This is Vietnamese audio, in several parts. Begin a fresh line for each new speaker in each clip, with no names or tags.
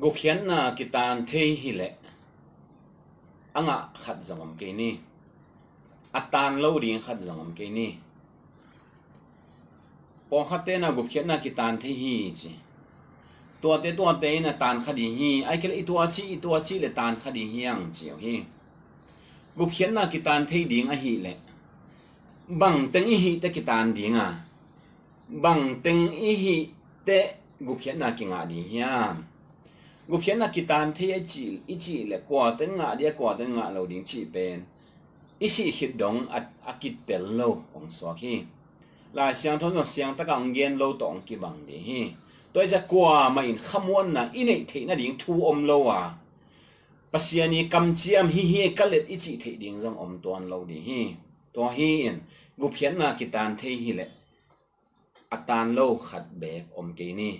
gu khian na kitan thei hi le. Anga khat zangam ke ni. Atan lo ri khat zangam ke ni. Po khate na gu khian na kitan thei hi chi. Tua te tua te na tan khadi hi. Ai kel itua chi itua chi le tan khadi hiang chi hi. Gu khian na kitan thei ding a hi le. Bằng tiếng hi te kitan ding a. Bằng tiếng ý hi te gu khian na kinga ding hiam gu khian na kitan thei chỉ chi chỉ là qua kwa ngã nga qua kwa ngã nga lo chỉ chi pen chỉ si hit dong at akit pel lo ong so khi. La siang thon no siang ta kang gen lo tong ki bang de hi. Tôi sẽ qua ma in khamon na i này thấy na ding thu âm lối à. Bác sĩ anh kam chiam hi hi kalet i chi thei ding jong om ton lo di hi. To hi in gu khian na kitan thấy hi le tan lo khát bek om ke ni.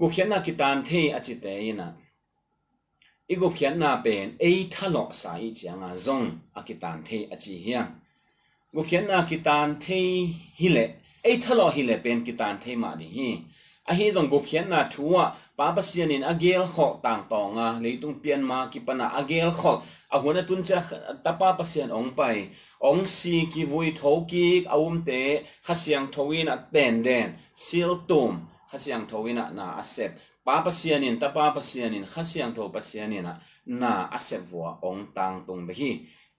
กุเขียนนากิตานเทอจิตเตยนะอีกุเขียนนาเป็นเอทัเลาะสายจีงอาซงอากิตานเทอจิเฮียกุเขียนนากิตานเทฮิเลเอทัเลาะฮิเลเป็นกิตานเทมาดิฮีอาฮีจงกุเขียนนาทัวป้าปัสยานินอาเกลขอต่างตองอาเลยต้องเปลี่ยนมากิปนาอาเกลขออาหัวนะตุนจะตาป้าปัสยานองไปองซีกิวุยทกิกอาวุมเตขัสยังทวีนอเตนเดนซิลตุม ขเสียงทวินะนาอาเซบปาปเสียนินตาปาปเสียนินขเสียงทปเสียนินะนาอาเซบวัวองต่างตรงไปฮี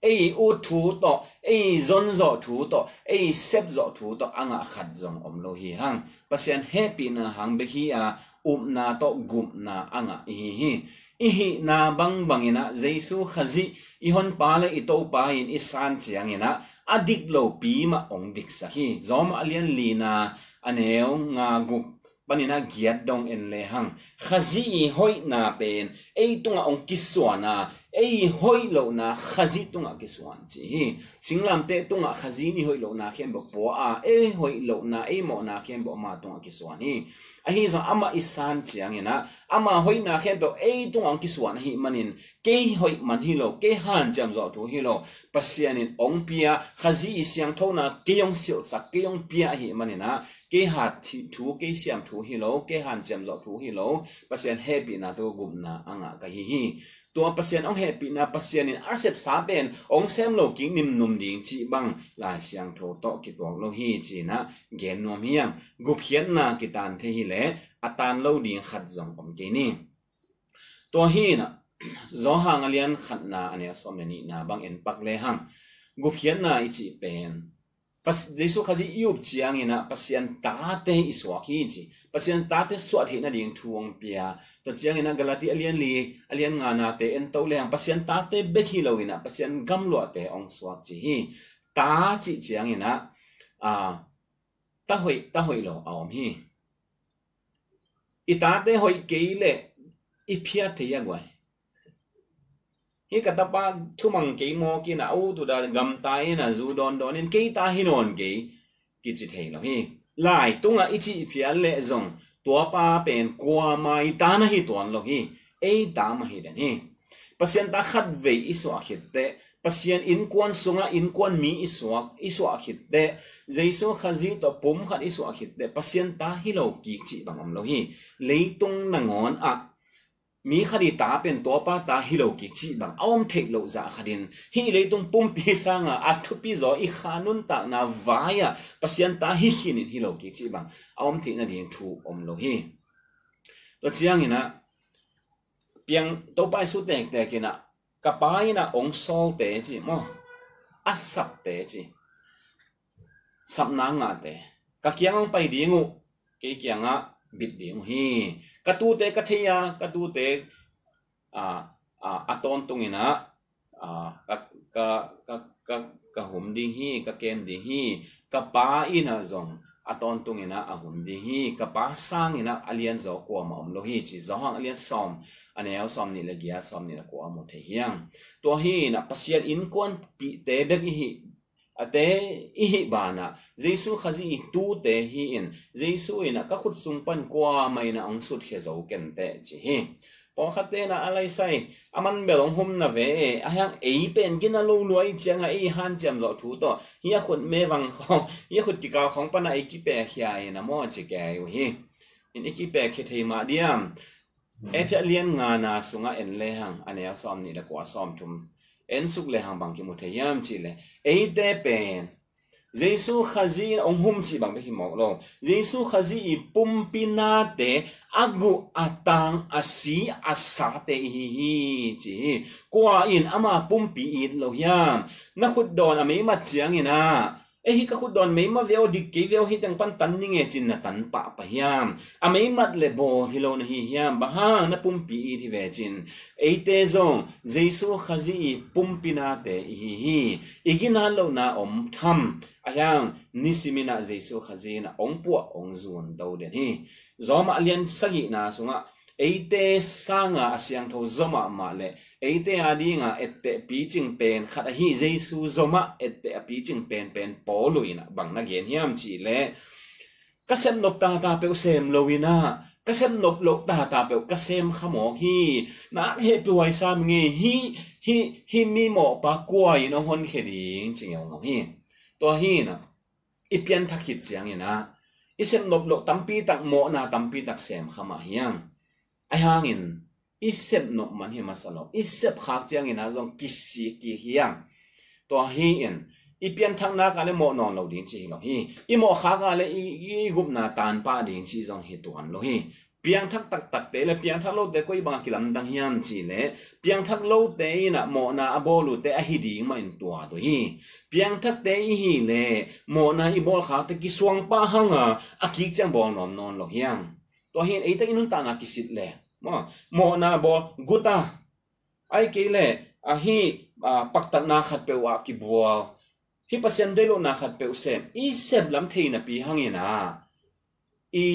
ai u thu to ai zon zo thu to ai sep zo thu to anga khat zong om lo hi hang pasien happy na hang be hi a um na to gum na anga hi hi i hi na bang bangina jesu khazi i hon pa le i to pa in i san chiang ina adik lo pi ma ong dik sa hi zom alian li na aneu nga gup panina giat dong en le hang. Khazi hoi na pen. Ei tunga ong kiswana ei hoi lo na khazi tunga kiswan chi hi singlam te tunga khazi ni hoi lo na khem bo po a ei hoi lo na ei mo na khem bo ma tunga kiswan hi. A hi zo ama isan chiang ina ama hoi na khem do ei tunga ong kiswan hi manin ke hoi man hi lo ke han jam zo tu hi lo pasianin ong pia khazi siang thona ke yong sil sak ke yong pia hi manina ke hat thu ke siam thu hi lo ke han jam zo thu hi lo pasian happy na to gum na anga ka hi hi. ตัวเปอร์เซ็นต์องเฮปีนาเปอร์เซ็นต์ในอาร์เซปสาเป็นองเซมโลกิงนิมนุมดิงจีบังลายเสียงโทโตกิตัวโลฮีจีนะเกนนวมเฮียงกุเพียนนากิตานเทฮิเลอตานโลดิงขัดจงอมเกนี่ตัวฮีนะ zo hang alian khat na ane som ni na bang en pak le hang gu phian na ichi pen pas jesu khazi yup chiang ina, pasian ta te iswa ki chi pasian ta te swa he na ding thuang pia. To chiang ina, galati alian li, alian nga na te en to leng pasian ta te be khi lo ina, pasian gam lo te ong swa chi hi. Ta chi chiang ina, a, ta hoi ta hoi lo aom hi. I ta te hoi ke le i phia te yang wai hi ka tapa thumang ke mo ki na u tu da gam ta ina zu don don in ke ta hinon ke ki chi thei lo hi. Lai tunga ichi phial le zong, tua pa pen kwa mai ta na hi ton lo hi e ta ma hi den hi. Pasien ta khat ve iso a khit te, pasien in kwan sunga, in kwan mi iso iso a khit te. Jaiso khazi to pum khat iso a khit te, pasien ta hi lo ki chi bangam lo hi. Leitung nangon a mi khadi ta pen to pa ta hi ki chi bang. Awm thek lo za khadin. Hi le tung pum pi sanga a. Thu pi zo i khanun ta na vaya pasian ta hi hin hi ki chi bang. Awm thi na din thu om lo hi. To chiang ina, piang to pa su tek tek ina. Ka pa ina ong sol te chi mo. Asap te chi. Sap na nga te. Ka kiang ong pai dingu ke kiang a bit điểm hi. Cái tu tế cái thi à cái tu tế à à à tôn tung ina à cái cái cái cái cái hum đi hi cái kem đi hi cái ba ina zong người na, à hum đi hi cái ba sang ina alien zo qua mà ông lo hi chỉ zo hang alien som anh em som ni là gia som ni là qua một thế hiang. To hi na pasian in quan bị tế bek hi ate ihi bana jesu khazi tu te hi in jesu ina ka khut sung pan kwa mai na ang sut khe zo ken te chi hi po khate na alai sai aman belong hum na ve a yang e pen gina lo luai changa ei han cham zo thu to hi a khut me wang kho hi khut ti ka khong pa na e ki pe khia ina mo chi ke yu hi in e ki pe khe thei ma diam e thia lian nga na sunga en le hang ane som ni la kwa som thum en suk le hang bang ki mu the yam chi le. E te pen. Giêsu khazi ông hum chi bang hi mok lo. Giêsu khazi i pumpina te, agu atang asi asa te hi hi chi. Kwa in ama pumpi in lo hiam na khut don ame ma chiang ina e hi ka khudon mei ma veo dik ke veo hi tang pan tan ni nge chin na tan pa pa hiam. A mei mat le bo hi lo na hi hiam. Ba ha, na pum pi i thi ve chin. E te zo jesu khazi pum pi na te hi hi. Igina lo na om tham. A yang nisimina jesu khazi na ong pu ong zun do den hi. Zoma alian sagi na sunga eite sanga asyang tho zoma ma le eite adi nga ette piching pen khat hi jesu zoma ette pi ching pen pen poluina bang na gen hiam chi le kasem nok ta ta pe sem loina kasem nok lok ta ta pe kasem khamo hi na he tuai sam nge hi hi hi mi mo pa kwa ino hon kheding ching yong hi to hi na ipian thakit chiang ina isem nok lok tampi tak mo na tampi tak sem khama hiang ai hangin isep no man hi masalo isep khak chiang in azong kisi ki hiang. To hi in i pian thang na ka le mo non lo din chi lo hi. I mo kha ka le i gup na tan pa din chi zong hi tuan lo hi. Piang thak tak tak te le, piang thak lo te koi bang kilam dang hiam chi le. Piang thak lo te na mo na abolu te a hi ding ma in tua to hi. Piang thak te hi le, mo na i bol kha te ki suang pa hanga, a ki chang bol nom non lo hiang. To hin ei ta inun ta na ki sit le mo mo na bo guta. Ai ke le, a hi pakta na khat pe wa ki bua hi pasien de lo na khat pe usem i sem lam thei na pi hangina i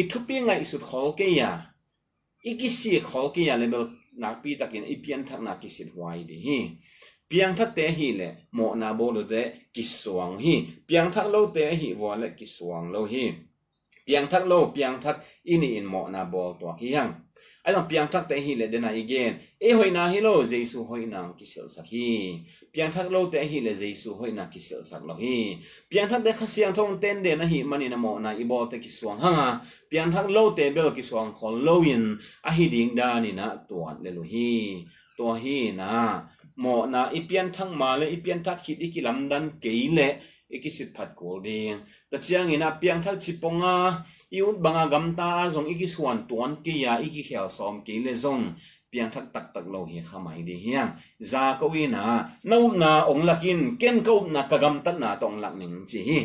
i thupi ngai su khol ke ya. I ki si khol ke ya le bel na pi takin i pian thak na ki sit wai de hi. Piang thak te hi le, mo na bo lo de ki suang hi. Piang thak lo te hi, wa le ki suang lo hi piang thak lo piang thak ini in mo na bol to ki yang. Ai long piang thak te hi le dena again e hoi na hi lo, jesu hoi na kisel sak hi. Piang thak lo te hi le, jesu hoi na kisel sak lo hi. Piang thak de khasiang thong ten de na hi mani na mo na i bo te kiswang hanga. Piang thak lo te bel kiswang khol lo in a hi ding da ni na tuan le lo hi. To hi na mo na i pian thang ma le, i pian thak khit i ki lam dan ke le ikisit phat kol ding ta chiang ina piang thal chiponga iun banga gamta zong ikiswan tuan ki ya iki khel som ki le zong piang thak tak tak lo hi khamai di hiang za ko ina no na ong lakin ken ko na kagam tan na tong lak ning chi hi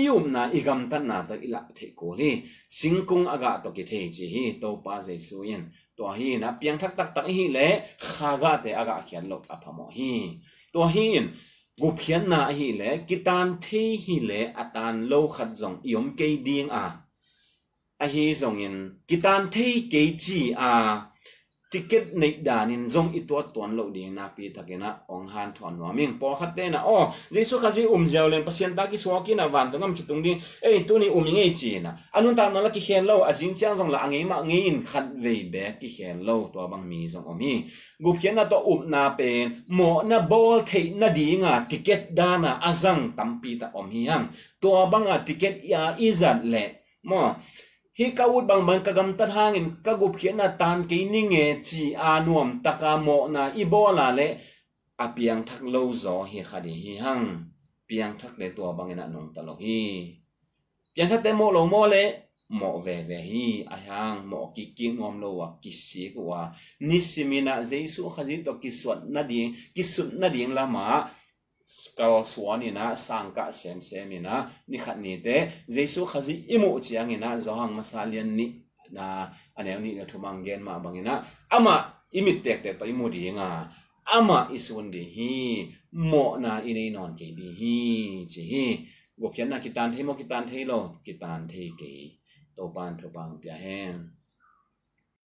ium na igam tan na ta ila the ko li singkung aga to ki the chi hi to pa zai su yen to hi na piang thak tak tak hi le khaga te aga khian lok aphamo hi to hi gu phian na hi le, kitan the hi le, atan lo khat zong yom ke ding a. A hi zong in, kitan the ke chi a ticket nei danin zong i to ton lo ding na pi takena ong han thon no ming po khat te na o jesu ka ji um jaw len pasien ta ki so na van tangam ki tung ding ei, tu ni um nge chi na. Anun ta no la ki hen lo, a jing chang zong la ange ma nge in khat ve be ki hen lo to bang mi zong omi gu phian na to um na pen mo na bol the na di nga ticket dana azang tampi ta om hi hang. To bang a ticket ya izat le. Mo hi ka ut bang bang kagam tat hangin, ka gup khian na tan ke ni nge chi a nuam taka mo na i bola le. A piang thak lo zo hi khadi hi hang. Piang thak le tua bang na nong ta lo hi. Piang thak te mo lo mo le, mo ve ve hi, a hang, mo ki ki ngom lo wa, ki si ko wa. Ni simina jesu to ki suat na ding, ki sut na ding lama kal suan ina sang ka sem sem ina ni khat ni te. Jesu khazi imu chiang ina, zohang masalian ni, na, ane ni na thumang gen ma bangina ama imit tek tek to imu di nga. Ama isun di hi, mo na ine non ke di hi, chi hi. Gokyan na kitan thei mo, kitan thei lo, kitan thei ke. To ban to bang pya hen.